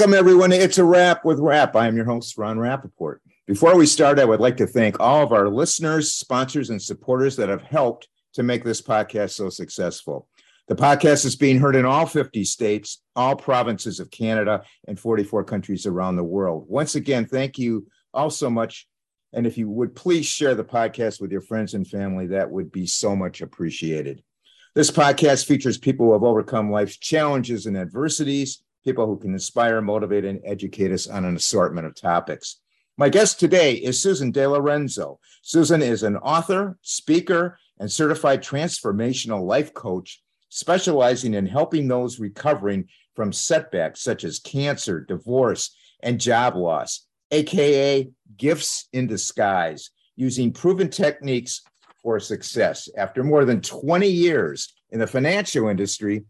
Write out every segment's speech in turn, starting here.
Welcome, everyone. It's a wrap with Rap. I am your host, Ron Rappaport. Before we start, I would like to thank all of our listeners, sponsors, and supporters that have helped to make this podcast so successful. The podcast is being heard in all 50 states, all provinces of Canada, and 44 countries around the world. Once again, thank you all so much. And if you would please share the podcast with your friends and family, that would be so much appreciated. This podcast features people who have overcome life's challenges and adversities people who can inspire, motivate, and educate us on an assortment of topics. My guest today is Susan De Lorenzo. Susan is an author, speaker, and certified transformational life coach, specializing in helping those recovering from setbacks such as cancer, divorce, and job loss, aka gifts in disguise, using proven techniques for success. After more than 20 years in the financial industry,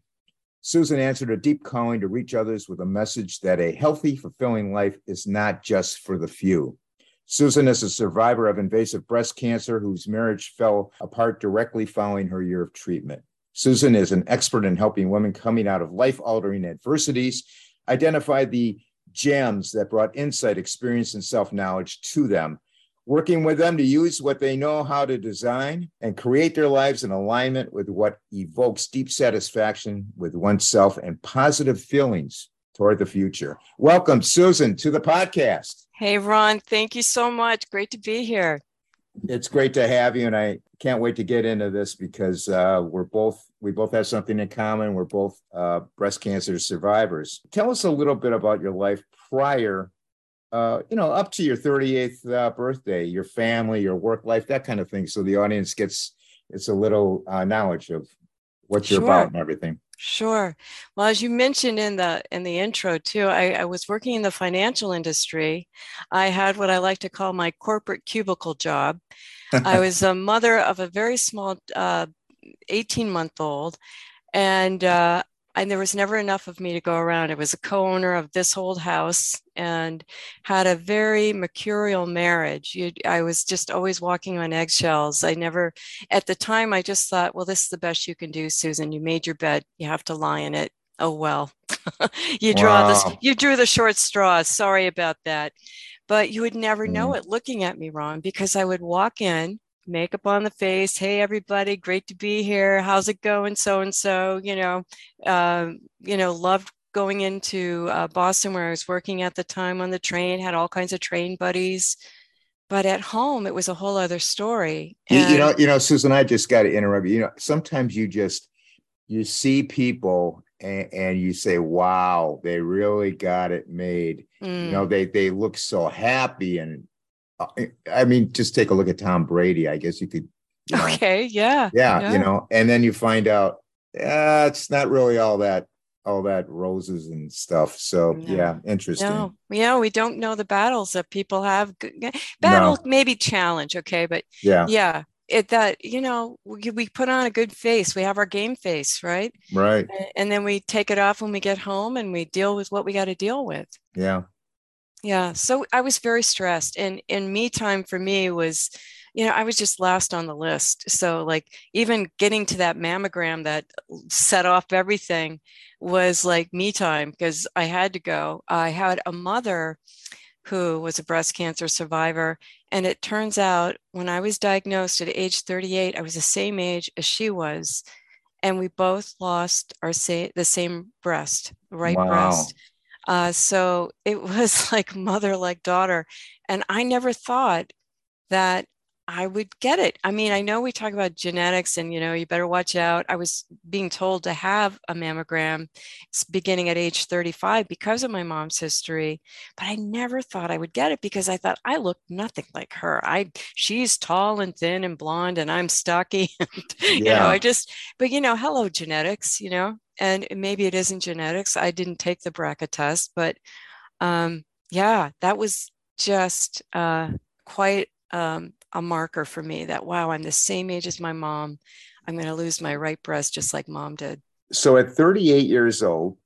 Susan answered a deep calling to reach others with a message that a healthy, fulfilling life is not just for the few. Susan is a survivor of invasive breast cancer whose marriage fell apart directly following her year of treatment. Susan is an expert in helping women coming out of life altering adversities identify the gems that brought insight, experience, and self knowledge to them working with them to use what they know how to design and create their lives in alignment with what evokes deep satisfaction with oneself and positive feelings toward the future. Welcome, Susan, to the podcast. Hey, Ron. Thank you so much. Great to be here. It's great to have you, and I can't wait to get into this because uh, we're both we both have something in common. We're both uh, breast cancer survivors. Tell us a little bit about your life prior uh, you know, up to your 38th uh, birthday, your family, your work life, that kind of thing. So the audience gets it's a little uh, knowledge of what you're about and everything. Sure. Well, as you mentioned in the in the intro too, I, I, was working in the financial industry. I had what I like to call my corporate cubicle job. I was a mother of a very small, uh, 18 month old, and uh, and there was never enough of me to go around. I was a co-owner of this old house and had a very mercurial marriage. You, I was just always walking on eggshells. I never, at the time, I just thought, well, this is the best you can do, Susan. You made your bed. You have to lie in it. Oh well, you draw wow. this. You drew the short straw. Sorry about that, but you would never mm. know it looking at me, Ron, because I would walk in makeup on the face. Hey, everybody, great to be here. How's it going? So and so, you know, uh, you know, loved going into uh, Boston where I was working at the time on the train. Had all kinds of train buddies, but at home it was a whole other story. And- you, you know, you know, Susan, I just got to interrupt you. You know, sometimes you just you see people and, and, you say, "Wow, they really got it made." Mm. You know, mm. they they look so happy and I mean, just take a look at Tom Brady. I guess you could. You know, okay. Yeah, yeah. Yeah. You know, and then you find out, yeah, it's not really all that all that roses and stuff. So no. yeah, interesting. No, yeah, we don't know the battles that people have. Battle no. maybe challenge, okay, but yeah, yeah, it that you know we, we put on a good face. We have our game face, right? Right. And, and then we take it off when we get home, and we deal with what we got to deal with. Yeah yeah so i was very stressed and and me time for me was you know i was just last on the list so like even getting to that mammogram that uh, set off everything was like me time because i had to go i had a mother who was a breast cancer survivor and it turns out when i was diagnosed at age 38 i was the same age as she was and we both lost our say the same breast right wow. breast uh, so it was like mother like daughter. And I never thought that I would get it. I mean, I know we talk about genetics and, you know, you better watch out. I was being told to have a mammogram beginning at age 35 because of my mom's history, but I never thought I would get it because I thought I look nothing like her. I, she's tall and thin and blonde and I'm stocky. And, yeah. You know, I just, but, you know, hello, genetics, you know, and maybe it isn't genetics. I didn't take the BRCA test, but um, yeah, that was just uh, quite um, a marker for me that wow, I'm the same age as my mom. I'm going to lose my right breast just like mom did. So at 38 years old,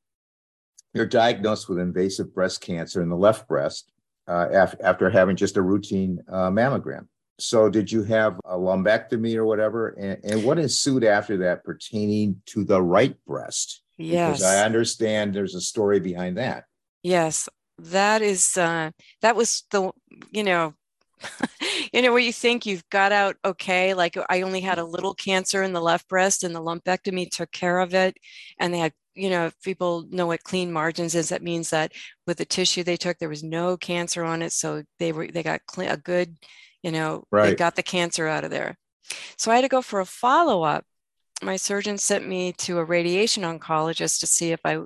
you're diagnosed with invasive breast cancer in the left breast uh, after, after having just a routine uh, mammogram. So, did you have a lumpectomy or whatever? And, and what ensued after that pertaining to the right breast? Yes. Because I understand there's a story behind that. Yes, that is uh, that was the you know you know where you think you've got out okay like i only had a little cancer in the left breast and the lumpectomy took care of it and they had you know if people know what clean margins is that means that with the tissue they took there was no cancer on it so they were they got clean, a good you know right. they got the cancer out of there so i had to go for a follow-up my surgeon sent me to a radiation oncologist to see if i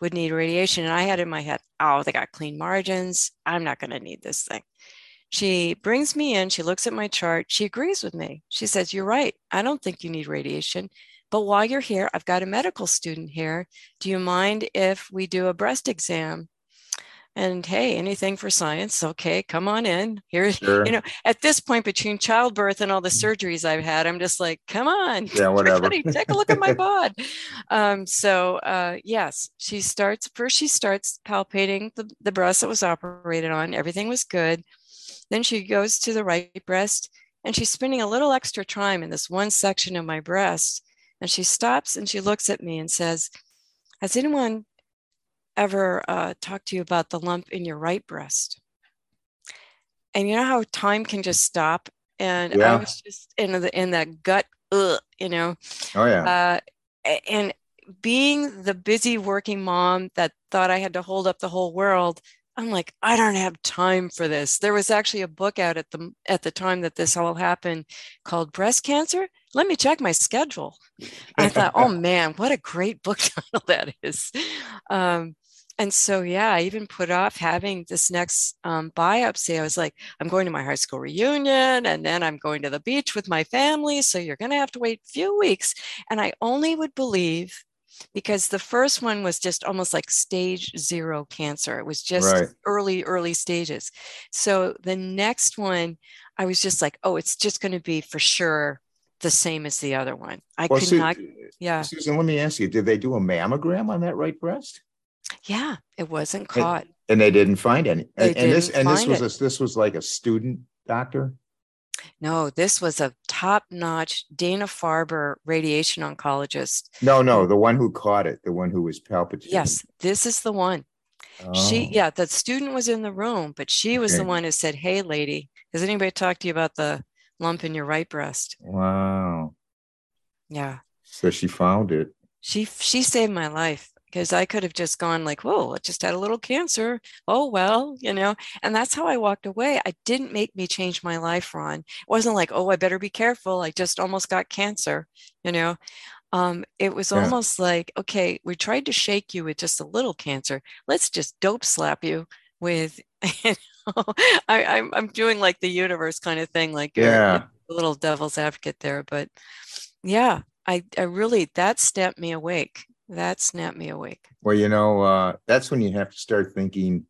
would need radiation and i had in my head oh they got clean margins i'm not going to need this thing she brings me in, she looks at my chart, she agrees with me. She says, You're right. I don't think you need radiation. But while you're here, I've got a medical student here. Do you mind if we do a breast exam? And hey, anything for science. Okay, come on in. Here, sure. you know, at this point between childbirth and all the surgeries I've had, I'm just like, come on, yeah, whatever. take a look at my bod. Um, so uh, yes, she starts first. She starts palpating the, the breast that was operated on. Everything was good. Then she goes to the right breast and she's spending a little extra time in this one section of my breast. And she stops and she looks at me and says, Has anyone ever uh, talked to you about the lump in your right breast? And you know how time can just stop? And yeah. I was just in the in that gut, ugh, you know. Oh yeah. Uh, and being the busy working mom that thought I had to hold up the whole world, I'm like, I don't have time for this. There was actually a book out at the at the time that this all happened called Breast Cancer. Let me check my schedule. I thought, oh man, what a great book title that is. Um, and so, yeah, I even put off having this next um, biopsy. I was like, I'm going to my high school reunion and then I'm going to the beach with my family. So you're going to have to wait a few weeks. And I only would believe because the first one was just almost like stage zero cancer. It was just right. early, early stages. So the next one, I was just like, oh, it's just going to be for sure the same as the other one. I well, could Su- not. Yeah. Susan, let me ask you: Did they do a mammogram on that right breast? Yeah, it wasn't caught. And, and they didn't find any. They and, this and this was a, this was like a student doctor. No, this was a top notch Dana Farber radiation oncologist. No, no, the one who caught it, the one who was palpitating. Yes, this is the one. Oh. She, yeah, the student was in the room, but she was okay. the one who said, Hey, lady, has anybody talked to you about the lump in your right breast? Wow. Yeah. So she found it. She she saved my life because I could have just gone like, whoa, I just had a little cancer. Oh, well, you know, and that's how I walked away. I didn't make me change my life, Ron. It wasn't like, oh, I better be careful. I just almost got cancer, you know. Um, it was yeah. almost like, okay, we tried to shake you with just a little cancer. Let's just dope slap you with, you know, I, I'm, I'm doing like the universe kind of thing, like yeah. a little devil's advocate there. But yeah, I, I really, that stepped me awake that snapped me awake. Well, you know, uh, that's when you have to start thinking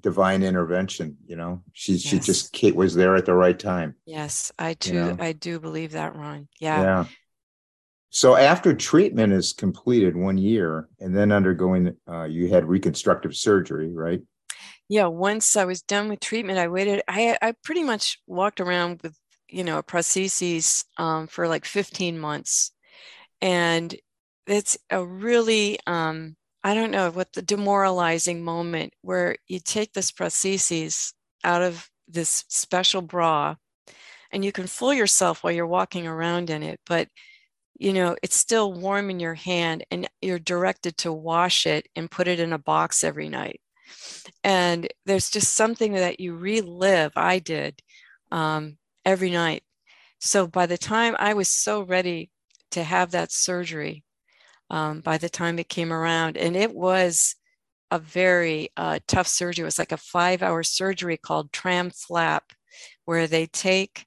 divine intervention. You know, she yes. she just Kate was there at the right time. Yes, I too You know? I do believe that, Ron. Yeah. Yeah. So after treatment is completed, one year, and then undergoing, uh, you had reconstructive surgery, right? Yeah. Once I was done with treatment, I waited. I I pretty much walked around with you know a prosthesis um, for like 15 months, and it's a really um, I don't know what the demoralizing moment where you take this prosthesis out of this special bra and you can fool yourself while you're walking around in it, but you know, it's still warm in your hand and you're directed to wash it and put it in a box every night. And there's just something that you relive. I did um, every night. So by the time I was so ready to have that surgery, um, by the time it came around. And it was a very uh, tough surgery. It was like a five hour surgery called tram flap, where they take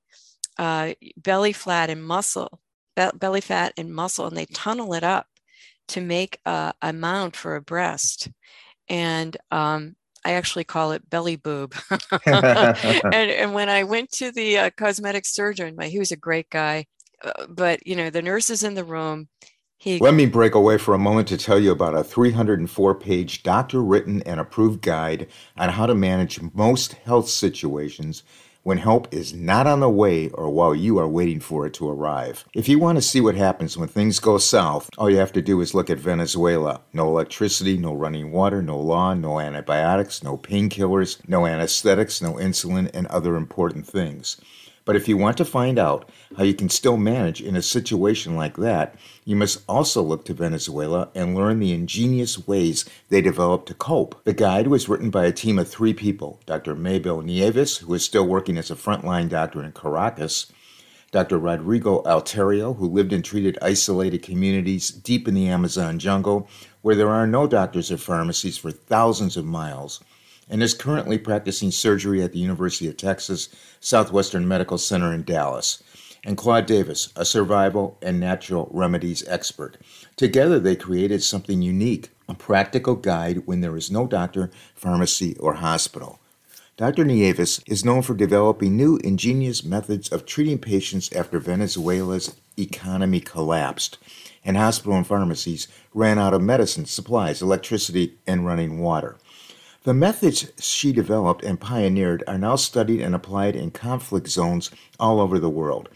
uh, belly fat and muscle, be- belly fat and muscle, and they tunnel it up to make a, a mount for a breast. And um, I actually call it belly boob. and, and, when I went to the uh, cosmetic surgeon, my, he was a great guy, uh, but you know the nurses in the room he- Let me break away for a moment to tell you about a 304 page doctor written and approved guide on how to manage most health situations when help is not on the way or while you are waiting for it to arrive. If you want to see what happens when things go south, all you have to do is look at Venezuela. No electricity, no running water, no law, no antibiotics, no painkillers, no anesthetics, no insulin, and other important things. But if you want to find out how you can still manage in a situation like that, you must also look to Venezuela and learn the ingenious ways they developed to cope. The guide was written by a team of three people Dr. Maybell Nieves, who is still working as a frontline doctor in Caracas, Dr. Rodrigo Alterio, who lived and treated isolated communities deep in the Amazon jungle where there are no doctors or pharmacies for thousands of miles and is currently practicing surgery at the University of Texas Southwestern Medical Center in Dallas, and Claude Davis, a survival and natural remedies expert. Together, they created something unique a practical guide when there is no doctor, pharmacy, or hospital. Dr. Nieves is known for developing new ingenious methods of treating patients after Venezuela's economy collapsed and hospital and pharmacies ran out of medicine, supplies, electricity, and running water. The methods she developed and pioneered are now studied and applied in conflict zones all over the world.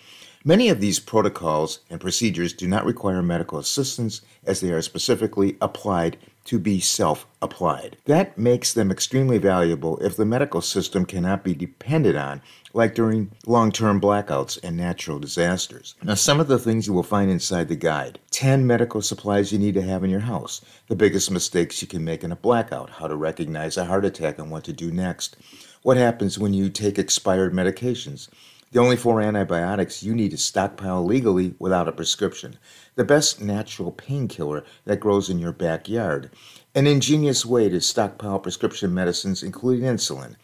Many of these protocols and procedures do not require medical assistance as they are specifically applied to be self applied. That makes them extremely valuable if the medical system cannot be depended on, like during long term blackouts and natural disasters. Now, some of the things you will find inside the guide 10 medical supplies you need to have in your house, the biggest mistakes you can make in a blackout, how to recognize a heart attack and what to do next, what happens when you take expired medications. The only four antibiotics you need to stockpile legally without a prescription. The best natural painkiller that grows in your backyard, an ingenious way to stockpile prescription medicines, including insulin,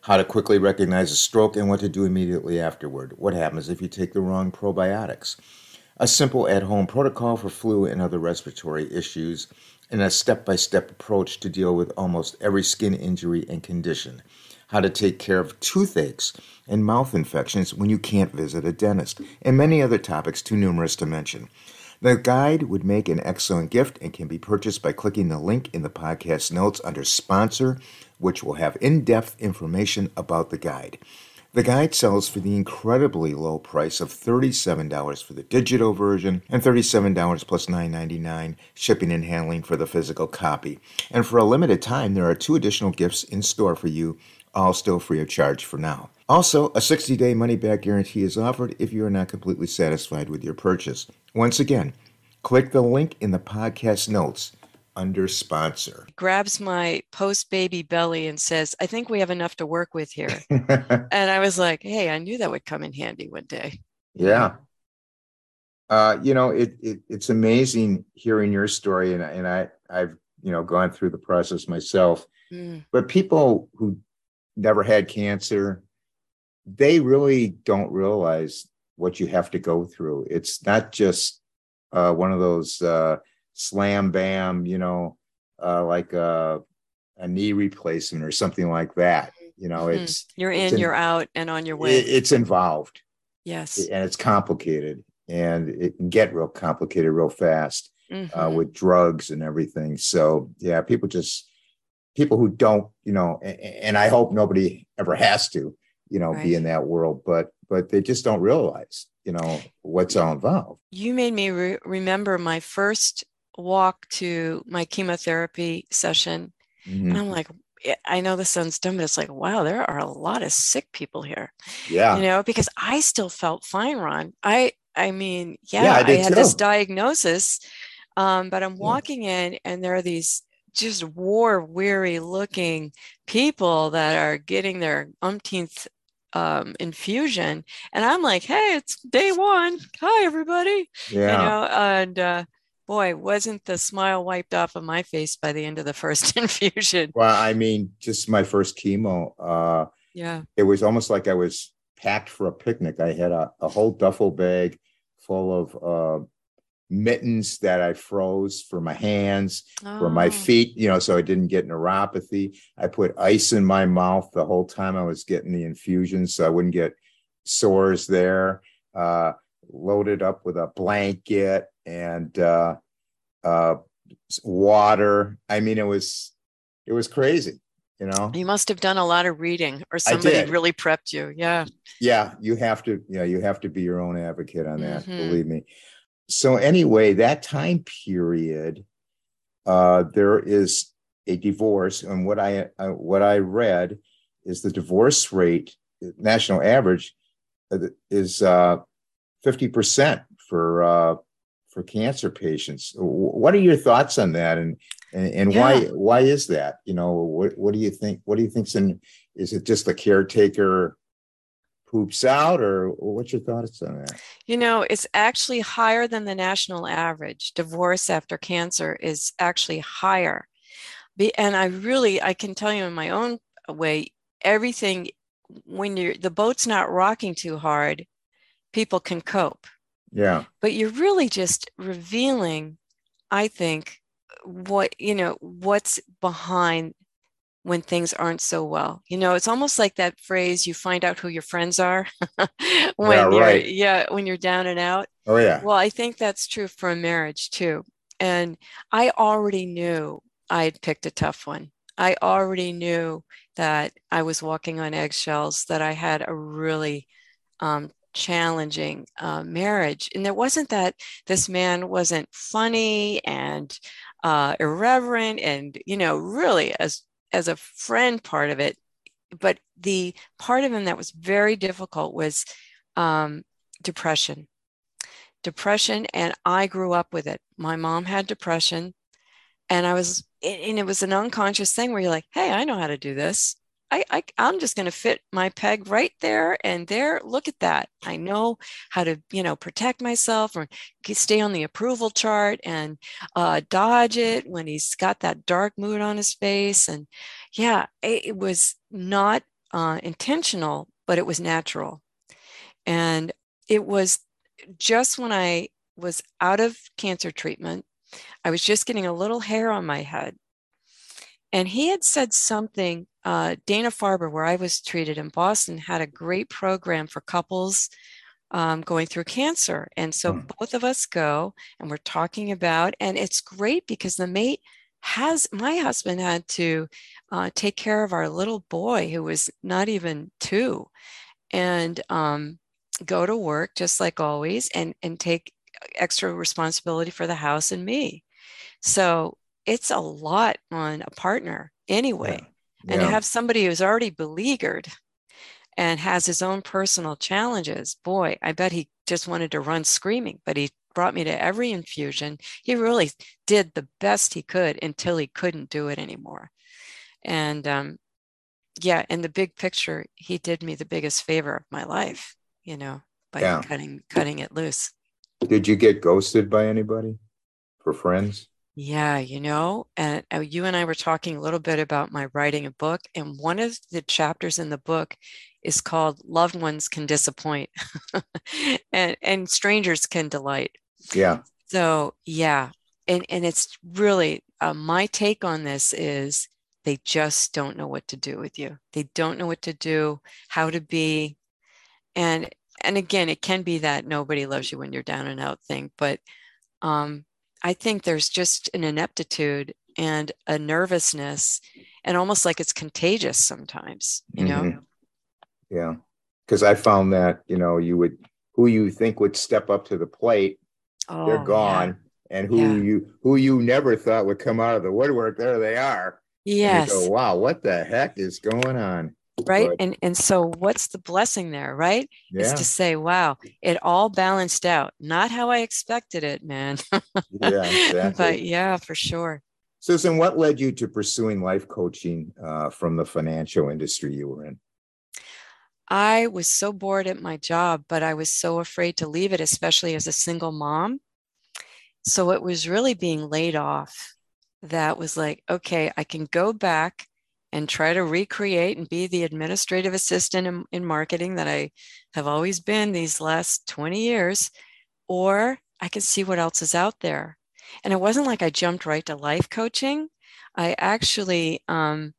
how to quickly recognize a stroke and what to do immediately afterward, what happens if you take the wrong probiotics, a simple at home protocol for flu and other respiratory issues, and a step by step approach to deal with almost every skin injury and condition how to take care of toothaches and mouth infections when you can't visit a dentist, and many other topics too numerous to mention. The guide would make an excellent gift and can be purchased by clicking the link in the podcast notes under sponsor, which will have in depth information about the guide. The guide sells for the incredibly low price of $37 for the digital version and $37 plus $9.99 shipping and handling for the physical copy. And for a limited time, there are two additional gifts in store for you, all still free of charge for now. Also, a 60 day money back guarantee is offered if you are not completely satisfied with your purchase. Once again, click the link in the podcast notes under sponsor. Grabs my post baby belly and says, I think we have enough to work with here. and I was like, hey, I knew that would come in handy one day. Yeah. Uh, you know, it, it it's amazing hearing your story, and, and I I've you know gone through the process myself. Mm. But people who never had cancer, they really don't realize what you have to go through. It's not just uh, one of those uh, slam bam, you know, uh, like a, a, knee replacement or something like that. You know, mm-hmm. it's you're in, it's you're out, and on your way. It, it's involved. Yes, and it's complicated, and it can get real complicated real fast uh, mm-hmm. with drugs and everything. So yeah, people just people who don't, you know, and, and I hope nobody ever has to you know, right. be in that world, but but they just don't realize, you know, what's all involved. You made me re- remember my first walk to my chemotherapy session, mm-hmm. and I'm like, I know this sounds dumb, but it's like, wow, there are a lot of sick people here. Yeah, you know, because I still felt fine, Ron. I I mean, yeah, yeah I, I, had too. this diagnosis, um, but I'm walking yeah. in, and there are these just war weary looking people that are getting their umpteenth um, infusion, and I'm like, "Hey, it's day one. Hi, everybody." Yeah. You know, and uh, boy, wasn't the smile wiped off of my face by the end of the first infusion. Well, I mean, just my first chemo. Uh, yeah. It was almost like I was packed for a picnic. I had a, a whole duffel bag full of uh, mittens that I froze for my hands, oh. for my oh. feet, you know, so I didn't get neuropathy. I put ice in my mouth the whole time I was getting the infusion so I wouldn't get sores there. Uh, loaded up with a blanket and uh, uh, water. I mean, it was it was crazy. you know you must have done a lot of reading or somebody really prepped you yeah yeah you have to yeah you have to be your own advocate on that mm-hmm. believe me so anyway that time period uh there is a divorce and what i uh, what i read is the divorce rate national average uh, is uh 50% for uh for cancer patients. What are your thoughts on that? And and, and yeah. why why is that? You know what what do you think what do you think's in is it just the caretaker poops out or what's your thoughts on that? You know it's actually higher than the national average. Divorce after cancer is actually higher. And i really i can tell you in my own way everything when you're the boat's not rocking too hard people can cope. Yeah. But you're really just revealing i think what you know what's behind when things aren't so well. You know it's almost like that phrase you find out who your friends are when yeah, you're yeah when you're down and out. Oh yeah. Well i think that's true for a marriage too and i already knew i had picked a tough one. I already knew that i was walking on eggshells that i had a really um, challenging uh, marriage and it wasn't that this man wasn't funny and uh, irreverent and you know really as as a friend part of it but the part of him that was very difficult was um, depression. Depression and i grew up with it. My mom had depression and i was and it was an unconscious thing where you're like hey i know how to do this I, I I'm just going to fit my peg right there and there. Look at that. I know how to, you know, protect myself or stay on the approval chart and uh, dodge it when he's got that dark mood on his face. And yeah, it, it was not uh, intentional, but it was natural. And it was just when I was out of cancer treatment, I was just getting a little hair on my head. And he had said something uh, Dana Farber, where I was treated in Boston, had a great program for couples um, going through cancer. And so mm. both of us go and we're talking about, and it's great because the mate has, my husband had to uh, take care of our little boy who was not even two and um, go to work just like always and, and take extra responsibility for the house and me. So it's a lot on a partner anyway. Yeah and to have somebody who's already beleaguered and has his own personal challenges boy i bet he just wanted to run screaming but he brought me to every infusion. He really did the best he could until he couldn't do it anymore. And um, yeah in the big picture he did me the biggest favor of my life you know by yeah. cutting cutting it loose. Did you get ghosted by anybody? For friends yeah, you know, and uh, you and I were talking a little bit about my writing a book, and one of the chapters in the book is called "Loved Ones Can Disappoint," and and strangers can delight. Yeah. So yeah, and and it's really uh, my take on this is they just don't know what to do with you. They don't know what to do, how to be, and and again, it can be that nobody loves you when you're down and out thing, but um, I think there's just an ineptitude and a nervousness and almost like it's contagious sometimes, you know? Mm-hmm. Yeah. Cause I found that, you know, you would, who you think would step up to the plate, oh, they're gone. Yeah. And who yeah. you, who you never thought would come out of the woodwork, there they are. Yes. Go, wow, what the heck is going on? Right? But, and and so what's the blessing there right? Yeah. is to say wow it all balanced out. Not how i expected it man. Yeah exactly. but yeah for sure. Susan what led you to pursuing life coaching uh, from the financial industry you were in? I was so bored at my job but i was so afraid to leave it especially as a single mom. So it was really being laid off that was like okay i can go back and try to recreate and be the administrative assistant in, in, marketing that I have always been these last 20 years, or I could see what else is out there. And it wasn't like I jumped right to life coaching. I actually um,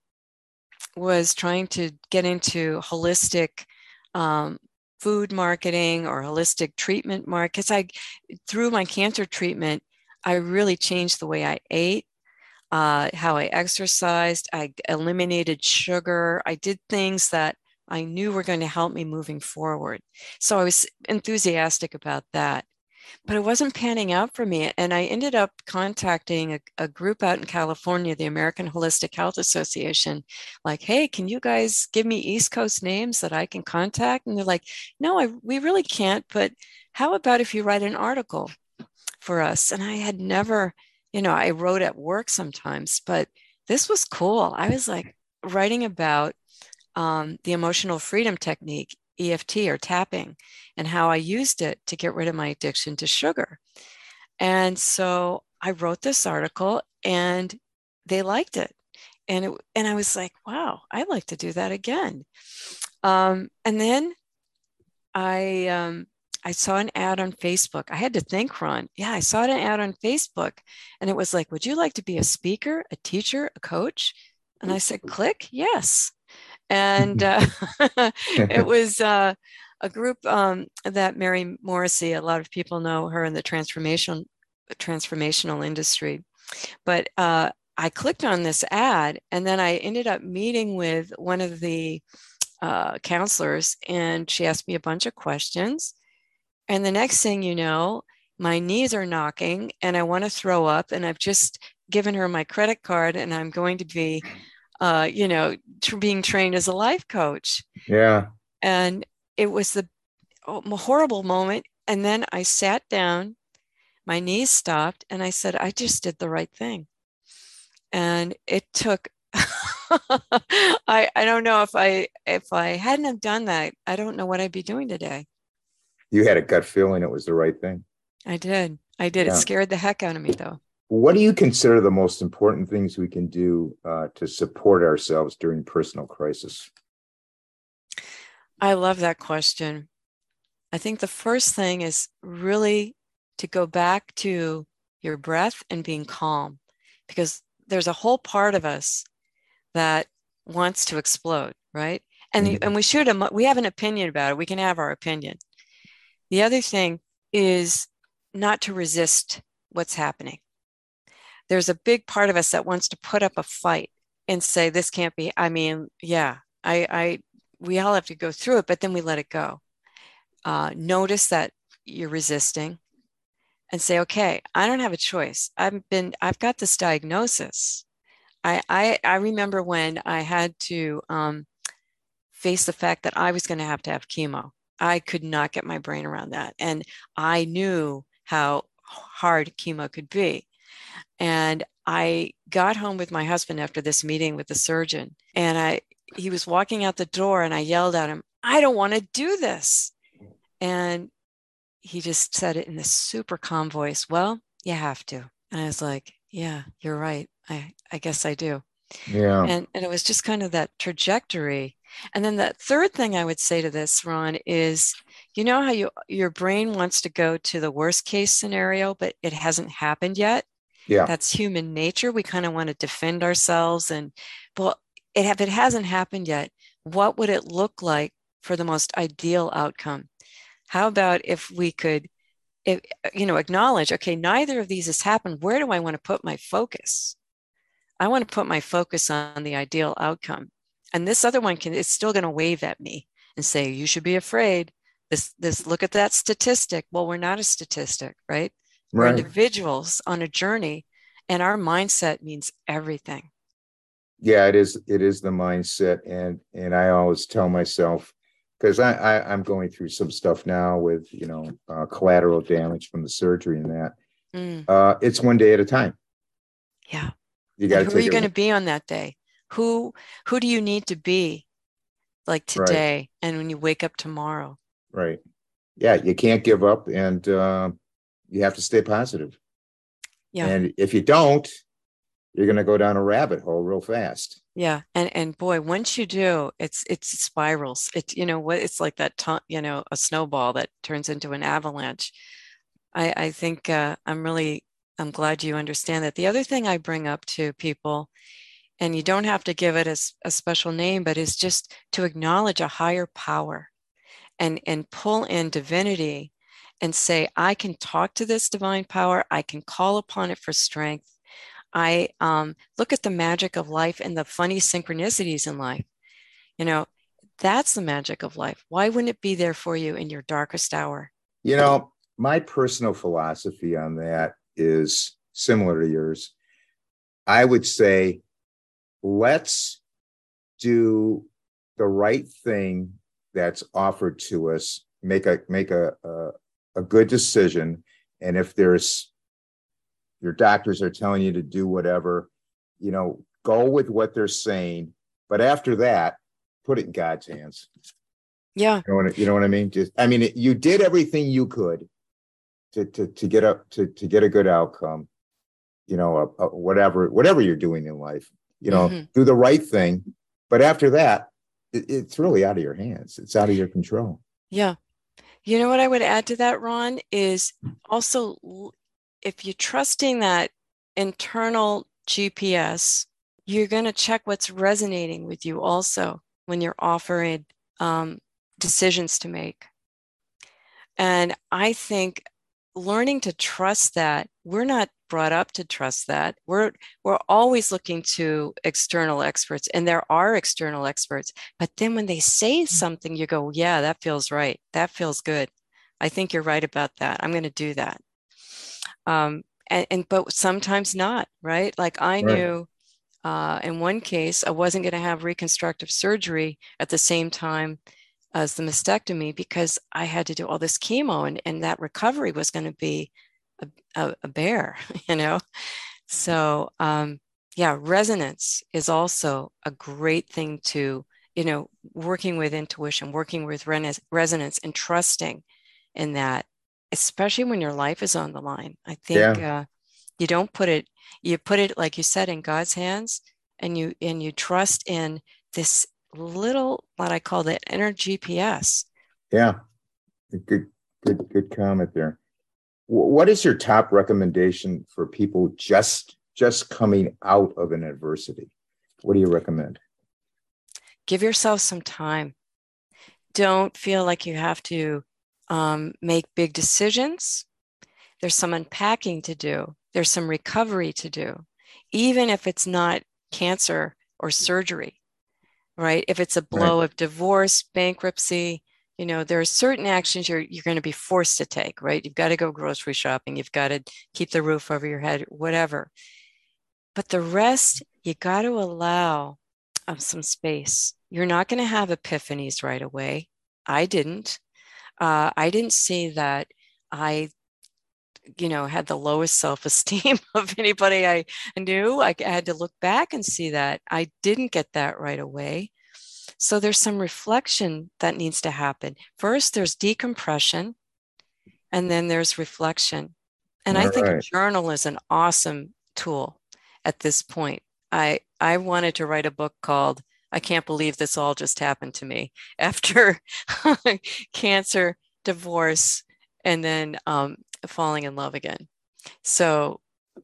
was trying to get into holistic um, food marketing or holistic treatment markets. I through my cancer treatment, I really changed the way I ate uh, how I exercised. I eliminated sugar. I did things that I knew were going to help me moving forward. So I was enthusiastic about that. But it wasn't panning out for me. And I ended up contacting a, a, group out in California, the American Holistic Health Association, like, hey, can you guys give me East Coast names that I can contact? And they're like, no, I, we really can't. But how about if you write an article for us? And I had never, you know, I wrote at work sometimes, but this was cool. I was like writing about um, the emotional freedom technique, EFT or tapping, and how I used it to get rid of my addiction to sugar. And so I wrote this article and they liked it. And it, and I was like, wow, I'd like to do that again. Um, and then I um, I saw an ad on Facebook. I had to think, Ron. Yeah, I saw an ad on Facebook, and it was like, "Would you like to be a speaker, a teacher, a coach?" And I said, "Click, yes." and uh, it was uh, a group um, that Mary Morrissey. A lot of people know her in the transformation transformational industry, but uh, I clicked on this ad, and then I ended up meeting with one of the uh, counselors, and she asked me a bunch of questions. And the next thing you know, my knees are knocking, and I want to throw up, and I've just given her my credit card, and I'm going to be uh, you know, tr- being trained as a life coach. Yeah. And it was the oh, horrible moment. And then I sat down, my knees stopped, and I said, I just did the right thing. And it took I, I don't know if I if I hadn't have done that, I don't know what I'd be doing today. You had a gut feeling it was the right thing. I did. I did. Yeah. It scared the heck out of me though. What do you consider the most important things we can do uh, to support ourselves during personal crisis? I love that question. I think the first thing is really to go back to your breath and being calm because there's a whole part of us that wants to explode, right? And, mm-hmm. and we should, we have an opinion about it. We can have our opinion. The other thing is not to resist what's happening. There's a big part of us that wants to put up a fight and say this can't be i mean yeah i i we all have to go through it but then we let it go. Uh, notice that you're resisting and say okay i don't have a choice. I've been i've got this diagnosis. I i, I remember when i had to um, face the fact that i was going to have to have chemo i could not get my brain around that and i knew how hard chemo could be and I got home with my husband after this meeting with the surgeon, and I he was walking out the door, and I yelled at him, "I don't want to do this," and he just said it in this super calm voice. Well, you have to, and I was like, "Yeah, you're right. I I guess I do." Yeah. And and it was just kind of that trajectory. And then the third thing I would say to this, Ron, is you know how you your brain wants to go to the worst case scenario, but it hasn't happened yet? Yeah. That's human nature. We kind of want to defend ourselves and but it, if it hasn't happened yet what would it look like for the most ideal outcome? How about if we could if, you know acknowledge okay neither of these has happened. Where do i want to put my focus? I want to put my focus on the ideal outcome and this other one can it's still going to wave at me and say you should be afraid this this look at that statistic well we're not a statistic right we're individuals on a journey, and our mindset means everything. Yeah, it is. It is the mindset, and and I always tell myself because I, I am going through some stuff now with you know uh, collateral damage from the surgery and that. Mm. Uh, it's one day at a time. Yeah. You got. Who are you going to be on that day? Who who do you need to be, like today, right. and when you wake up tomorrow? Right. Yeah, you can't give up, and uh, you have to stay positive. Yeah. And if you don't, you're going to go down a rabbit hole real fast. Yeah, and and boy, once you do, it's it's spirals. It's you know what it's like that. T- you know, a snowball that turns into an avalanche. I I think uh, I'm really I'm glad you understand that. The other thing I bring up to people, and you don't have to give it a, a special name, but it's just to acknowledge a higher power, and and pull in divinity and say, I can talk to this divine power, I can call upon it for strength. I um, look at the magic of life and the funny synchronicities in life. You know, that's the magic of life. Why wouldn't it be there for you in your darkest hour? You know, my personal philosophy on that is similar to yours. I would say, let's do the right thing that's offered to us. Make a make a a, a good decision, and if there's your doctors are telling you to do whatever, you know, go with what they're saying. But after that, put it in God's hands. Yeah. You know what, you know what I mean? Just, I mean, you did everything you could to, to, to get up to, to get a good outcome, you know, a, a whatever, whatever you're doing in life, you know, mm-hmm. do the right thing. But after that, it, it's really out of your hands. It's out of your control. Yeah. You know what I would add to that, Ron, is also if you're trusting that internal GPS, you're going to check what's resonating with you also when you're offering um, decisions to make. And I think learning to trust that we're not brought up to trust that. We're we're always looking to external experts and there are external experts but then when they say mm. something you go yeah that feels right. That feels good. I think you're right about that. I'm going to do that. Um, and, and, but sometimes not right? Like i right. knew uh, in one case i wasn't going to have reconstructive surgery at the same time as the mastectomy because i had to do all this chemo and, and that recovery was going to be a, a, a, bear you know so um, yeah resonance is also a great thing to you know working with intuition working with resonance and trusting in that especially when your life is on the line. I think yeah. uh, you don't put it, you put it, like you said, in God's hands and you, and you trust in this little, what I call the inner GPS. Yeah. Good, good, good comment there. What is your top recommendation for people just, just coming out of an adversity? What do you recommend? Give yourself some time. Don't feel like you have to um, make big decisions. There's some unpacking to do. There's some recovery to do, even if it's not cancer or surgery, right? If it's a blow right. of divorce, bankruptcy, you know, there are certain actions you're you're going to be forced to take, right? You've got to go grocery shopping, you've got to keep the roof over your head, whatever. But the rest, you got to allow um, some space. You're not going to have epiphanies right away. I didn't uh, I didn't see that I, you know, had the lowest self esteem of anybody I knew. I had to look back and see that I didn't get that right away. So there's some reflection that needs to happen. First, there's decompression, and then there's reflection. And All I think right. a journal is an awesome tool at this point. I I wanted to write a book called I can't believe this all just happened to me after cancer, divorce, and then um, falling in love again. So,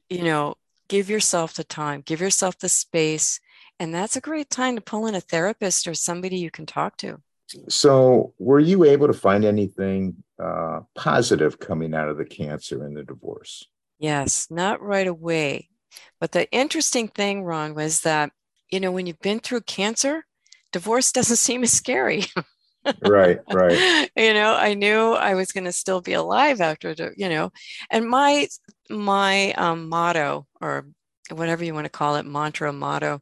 you know, give yourself the time, give yourself the space. And that's a great time to pull in a therapist or somebody you can talk to. So, were you able to find anything uh, positive coming out of the cancer and the divorce? Yes, not right away. But the interesting thing, Ron, was that you know, when you've been through cancer, divorce doesn't seem as scary. right, right. You know, I knew I was going to still be alive after, the, you know, and my my um, motto or whatever you want to call it, mantra motto,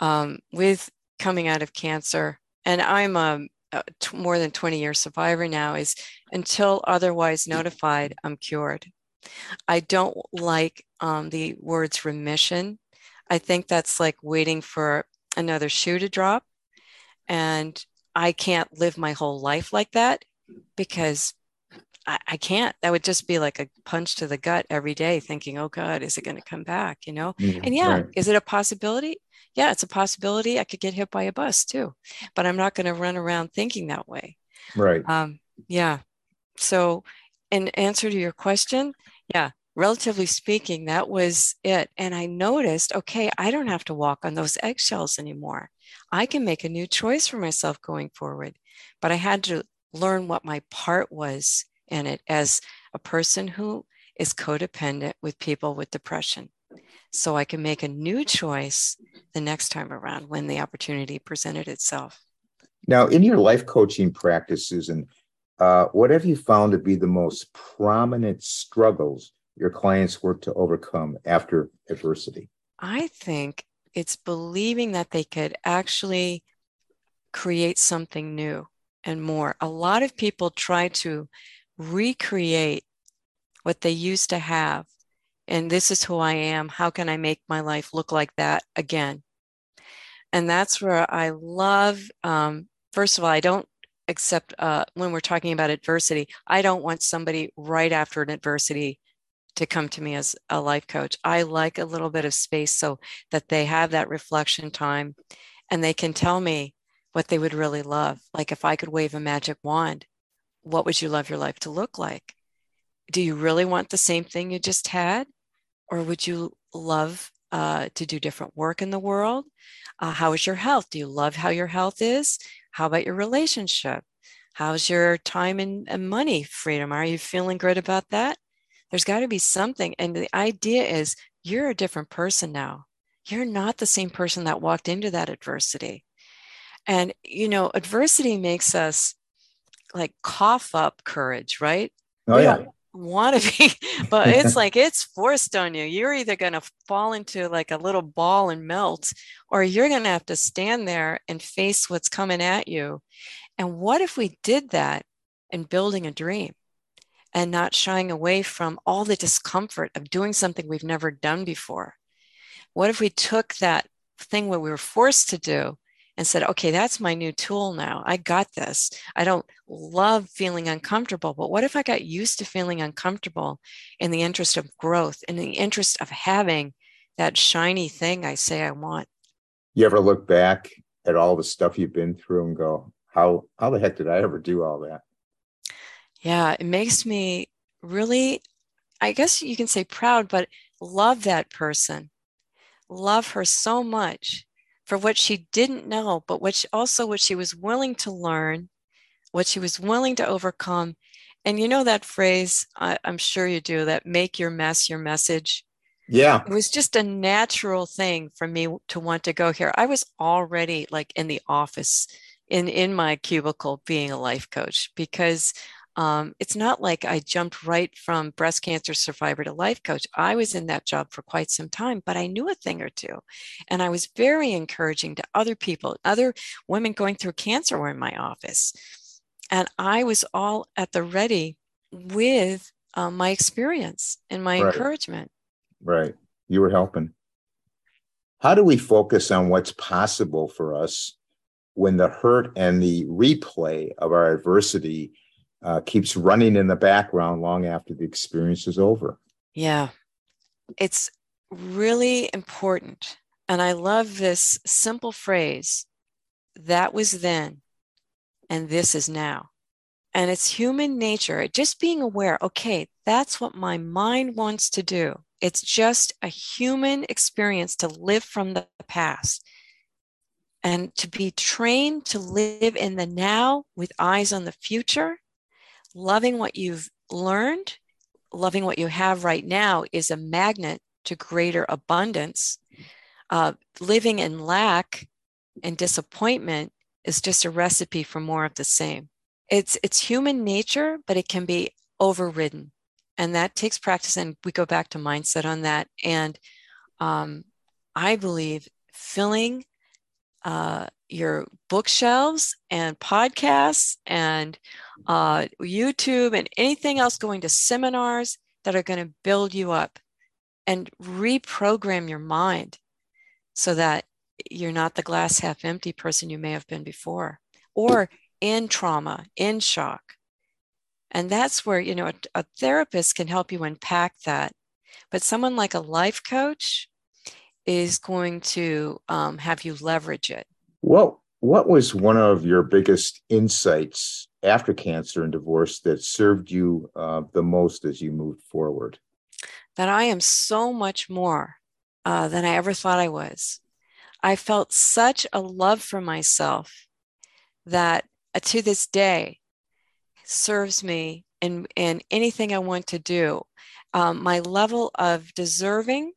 um, with coming out of cancer, and I'm a, a t- more than 20 year survivor now, is until otherwise notified, I'm cured. I don't like um, the words remission I think that's like waiting for another shoe to drop. And I can't live my whole life like that because I, I, can't. That would just be like a punch to the gut every day, thinking, oh God, is it going to come back? You know? Mm, and yeah, right. is it a possibility? Yeah, it's a possibility. I could get hit by a bus too, but I'm not going to run around thinking that way. Right. Um, yeah. So, in answer to your question, yeah, relatively speaking, that was it. And I noticed, okay, I don't have to walk on those eggshells anymore. I can make a new choice for myself going forward. But I had to learn what my part was in it as a person who is codependent with people with depression. so I can make a new choice the next time around when the opportunity presented itself. Now, in your life coaching practices, and uh, what have you found to be the most prominent struggles your clients work to overcome after adversity? I think it's believing that they could actually create something new and more. A lot of people try to recreate what they used to have. And this is who I am. How can I make my life look like that again? And that's where I love, um, first of all, I don't accept uh, when we're talking about adversity, I don't want somebody right after an adversity to come to me as a life coach. I like a little bit of space so that they have that reflection time and they can tell me what they would really love. Like if I could wave a magic wand, what would you love your life to look like? Do you really want the same thing you just had? Or would you love uh, to do different work in the world? Uh, how is your health? Do you love how your health is? How about your relationship? How's your time and, and money freedom? Are you feeling good about that? There's got to be something. And the idea is you're a different person now. You're not the same person that walked into that adversity. And, you know, adversity makes us like cough up courage, right? Oh, we yeah. want to be, but it's like it's forced on you. You're either going to fall into like a little ball and melt, or you're going to have to stand there and face what's coming at you. And what if we did that in building a dream? and not shying away from all the discomfort of doing something we've never done before. What if we took that thing what we were forced to do and said, okay, that's my new tool now. I got this. I don't love feeling uncomfortable, but what if I got used to feeling uncomfortable in the interest of growth, in the interest of having that shiny thing I say I want? You ever look back at all the stuff you've been through and go, how, how the heck did I ever do all that? Yeah, it makes me really, I guess you can say proud, but love that person. Love her so much for what she didn't know, but what she, also what she was willing to learn, what she was willing to overcome. And you know that phrase, I, I'm sure you do, that make your mess your message. Yeah. It was just a natural thing for me to want to go here. I was already like in the office in in my cubicle being a life coach because um, it's not like I jumped right from breast cancer survivor to life coach. I was in that job for quite some time, but I knew a thing or two. And I was very encouraging to other people. Other women going through cancer were in my office. And I was all at the ready with um, my experience and my right. encouragement. Right. You were helping. How do we focus on what's possible for us when the hurt and the replay of our adversity uh, keeps running in the background long after the experience is over. Yeah, it's really important. And I love this simple phrase that was then, and this is now. And it's human nature, just being aware okay, that's what my mind wants to do. It's just a human experience to live from the past and to be trained to live in the now with eyes on the future loving what you've learned, loving what you have right now is a magnet to greater abundance. Uh, living in lack and disappointment is just a recipe for more of the same. It's it's human nature, but it can be overridden, and that takes practice. And we go back to mindset on that. And um, I believe filling uh, your bookshelves and podcasts and uh, YouTube and anything else going to seminars that are going to build you up and reprogram your mind so that you're not the glass half empty person you may have been before or in trauma, in shock. And that's where, you know, a, a therapist can help you unpack that. But someone like a life coach is going to um, have you leverage it. Well, what was one of your biggest insights after cancer and divorce that served you uh, the most as you moved forward? That I am so much more uh, than I ever thought I was. I felt such a love for myself that uh, to this day serves me in, in anything I want to do. Um, my level of deserving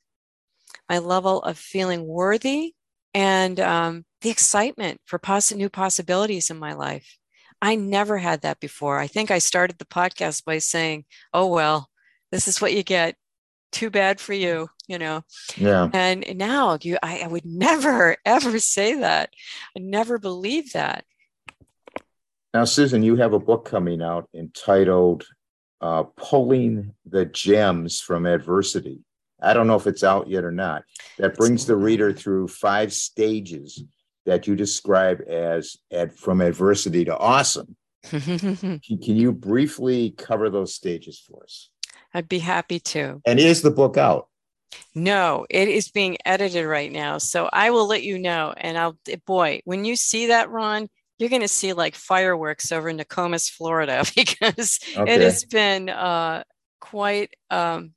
my level of feeling worthy and um, the excitement for poss- new possibilities in my life. I never had that before. I think I started the podcast by saying, oh, well, this is what you get. Too bad for you, you know. Yeah. And now you I, I would never ever say that. I never believe that. Now, Susan, you have a book coming out entitled uh, Pulling the Gems from Adversity. I don't know if it's out yet or not. That brings the reader through five stages that you describe as from adversity to awesome. can, can you briefly cover those stages for us? I'd be happy to. And is the book out? No, it is being edited right now. So I will let you know. And I'll, boy, when you see that, Ron, you're going to see like fireworks over in Nokomis, Florida, because okay. it has been uh, quite, um,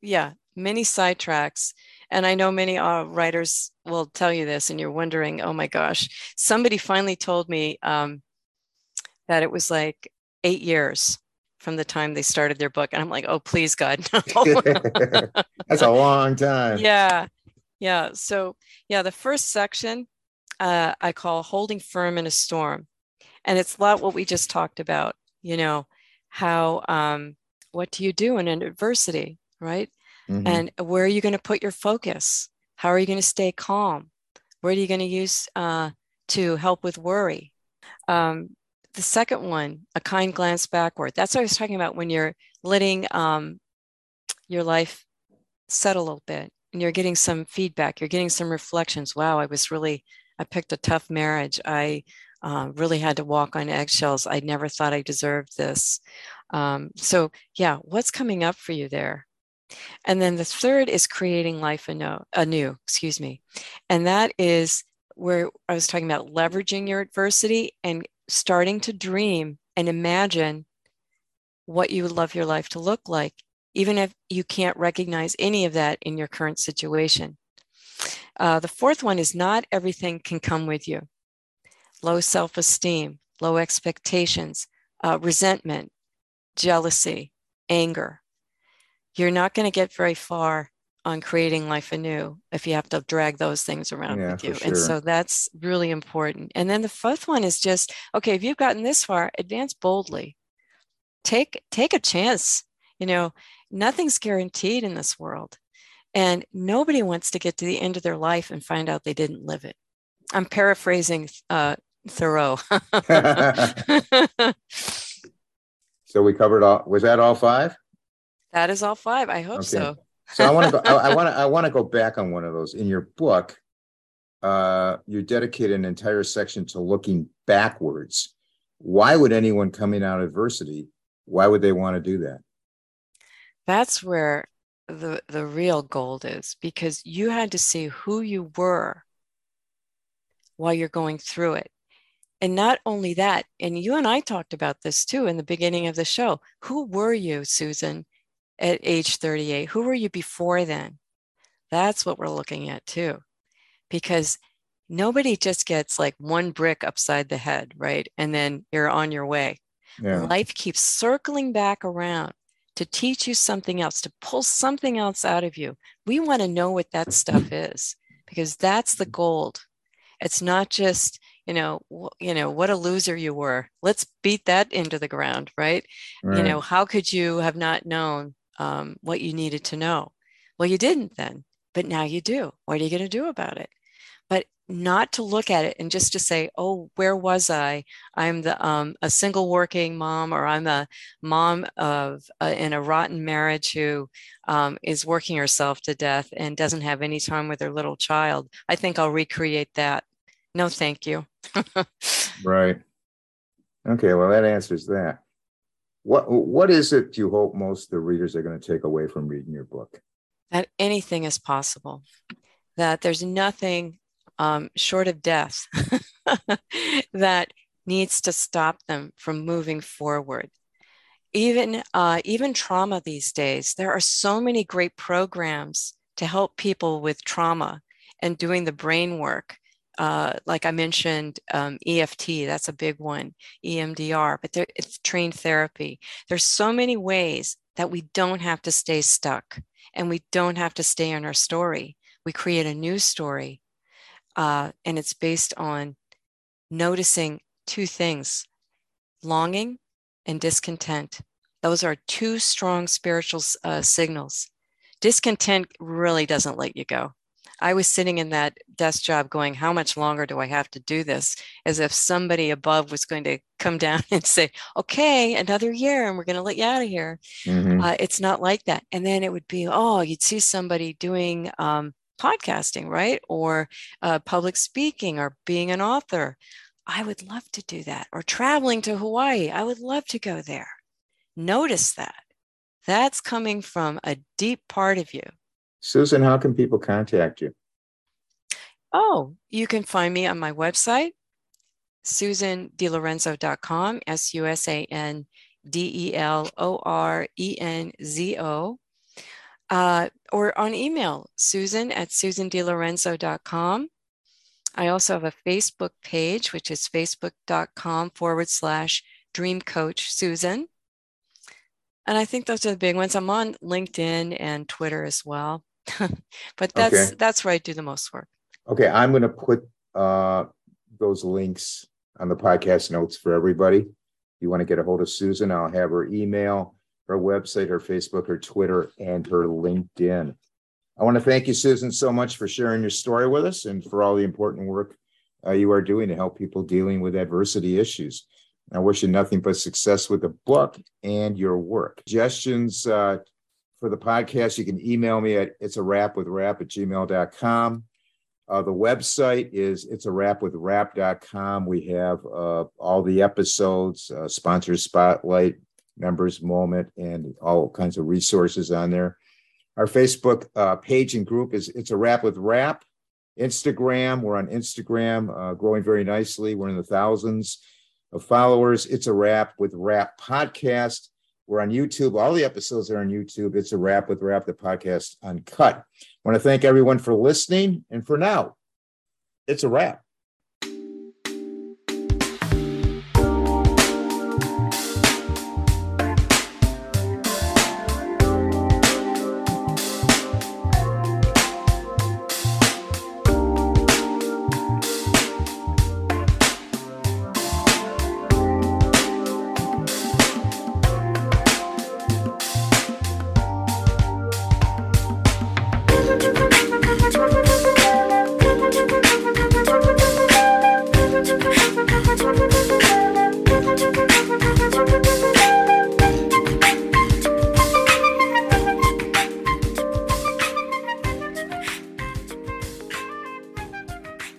yeah, many sidetracks. And I know many uh, writers will tell you this, and you're wondering, oh my gosh, somebody finally told me um, that it was like eight years from the time they started their book. And I'm like, oh, please, God, no. That's a long time. Yeah. Yeah. So, yeah, the first section uh, I call Holding Firm in a Storm. And it's a lot what we just talked about, you know, how, um, what do you do in an adversity, right? Mm-hmm. And where are you going to put your focus? How are you going to stay calm? Where are you going to use uh, to help with worry? Um, the second one, a kind glance backward. That's what I was talking about when you're letting um, your life settle a little bit and you're getting some feedback, you're getting some reflections. Wow, I was really, I picked a tough marriage. I uh, really had to walk on eggshells. I never thought I deserved this. Um, so, yeah, what's coming up for you there? And then the third is creating life anew, anew, excuse me. And that is where I was talking about leveraging your adversity and starting to dream and imagine what you would love your life to look like, even if you can't recognize any of that in your current situation. Uh, the fourth one is not everything can come with you. Low self esteem, low expectations, uh, resentment, jealousy, anger. You're not going to get very far on creating life anew if you have to drag those things around yeah, with you. Sure. And so that's really important. And then the fifth one is just okay, if you've gotten this far, advance boldly. Take take a chance. You know, nothing's guaranteed in this world. And nobody wants to get to the end of their life and find out they didn't live it. I'm paraphrasing uh, Thoreau. so we covered all was that all five? That is all five. I hope okay. so. So I want to go. I want to. I want to go back on one of those. In your book, uh, you dedicate an entire section to looking backwards. Why would anyone coming out of adversity? Why would they want to do that? That's where the the real gold is, because you had to see who you were while you're going through it. And not only that, and you and I talked about this too in the beginning of the show. Who were you, Susan? At age 38? Who were you before then? That's what we're looking at too. Because nobody just gets like one brick upside the head, right? And then you're on your way. Yeah. Life keeps circling back around to teach you something else, to pull something else out of you. We want to know what that stuff is because that's the gold. It's not just, you know, you know, what a loser you were. Let's beat that into the ground, right? right. You know, how could you have not known um, what you needed to know. Well, you didn't then, but now you do. What are you going to do about it? But not to look at it and just to say, "Oh, where was I? I'm the um, a single working mom, or I'm a mom of uh, in a rotten marriage who um, is working herself to death and doesn't have any time with her little child." I think I'll recreate that. No, thank you. right. Okay. Well, that answers that. What what is it you hope most the readers are going to take away from reading your book? That anything is possible. That there's nothing um, short of death that needs to stop them from moving forward. Even uh, even trauma these days, there are so many great programs to help people with trauma and doing the brain work uh, like I mentioned, um, EFT, that's a big one, EMDR, but there, it's trained therapy. There's so many ways that we don't have to stay stuck and we don't have to stay in our story. we create a new story, uh, and it's based on noticing two things longing and discontent. Those are two strong spiritual uh, signals. Discontent really doesn't let you go. I was sitting in that desk job going, How much longer do I have to do this? As if somebody above was going to come down and say, Okay, another year and we're going to let you out of here. Mm-hmm. Uh, it's not like that. And then it would be, Oh, you'd see somebody doing um, podcasting, right? Or uh, public speaking or being an author. I would love to do that. Or traveling to Hawaii. I would love to go there. Notice that. That's coming from a deep part of you. Susan, how can people contact you? Oh, you can find me on my website, susandelorenzo.com, S U S A N D E L O R E N Z O, uh, or on email, susan at susandelorenzo.com. I also have a Facebook page, which is facebook.com forward slash dream coach Susan. And I think those are the big ones. I'm on LinkedIn and Twitter as well. but that's okay. that's where I do the most work. Okay, I'm going to put uh, those links on the podcast notes for everybody. If you want to get a hold of Susan, I'll have her email, her website, her Facebook, her Twitter, and her LinkedIn. I want to thank you, Susan, so much for sharing your story with us and for all the important work uh, you are doing to help people dealing with adversity issues. I wish you nothing but success with the book and your work. Suggestions uh, for the podcast, you can email me at it's a wrap with rap at gmail.com. Uh, the website is it's a wrap with rap.com. We have uh, all the episodes, uh, sponsor spotlight, members moment, and all kinds of resources on there. Our Facebook uh, page and group is it's a wrap with rap. Instagram, we're on Instagram, uh, growing very nicely. We're in the thousands of followers. It's a wrap with rap podcast. We're on YouTube. All the episodes are on YouTube. It's a wrap with Wrap the Podcast Uncut. I want to thank everyone for listening. And for now, it's a wrap.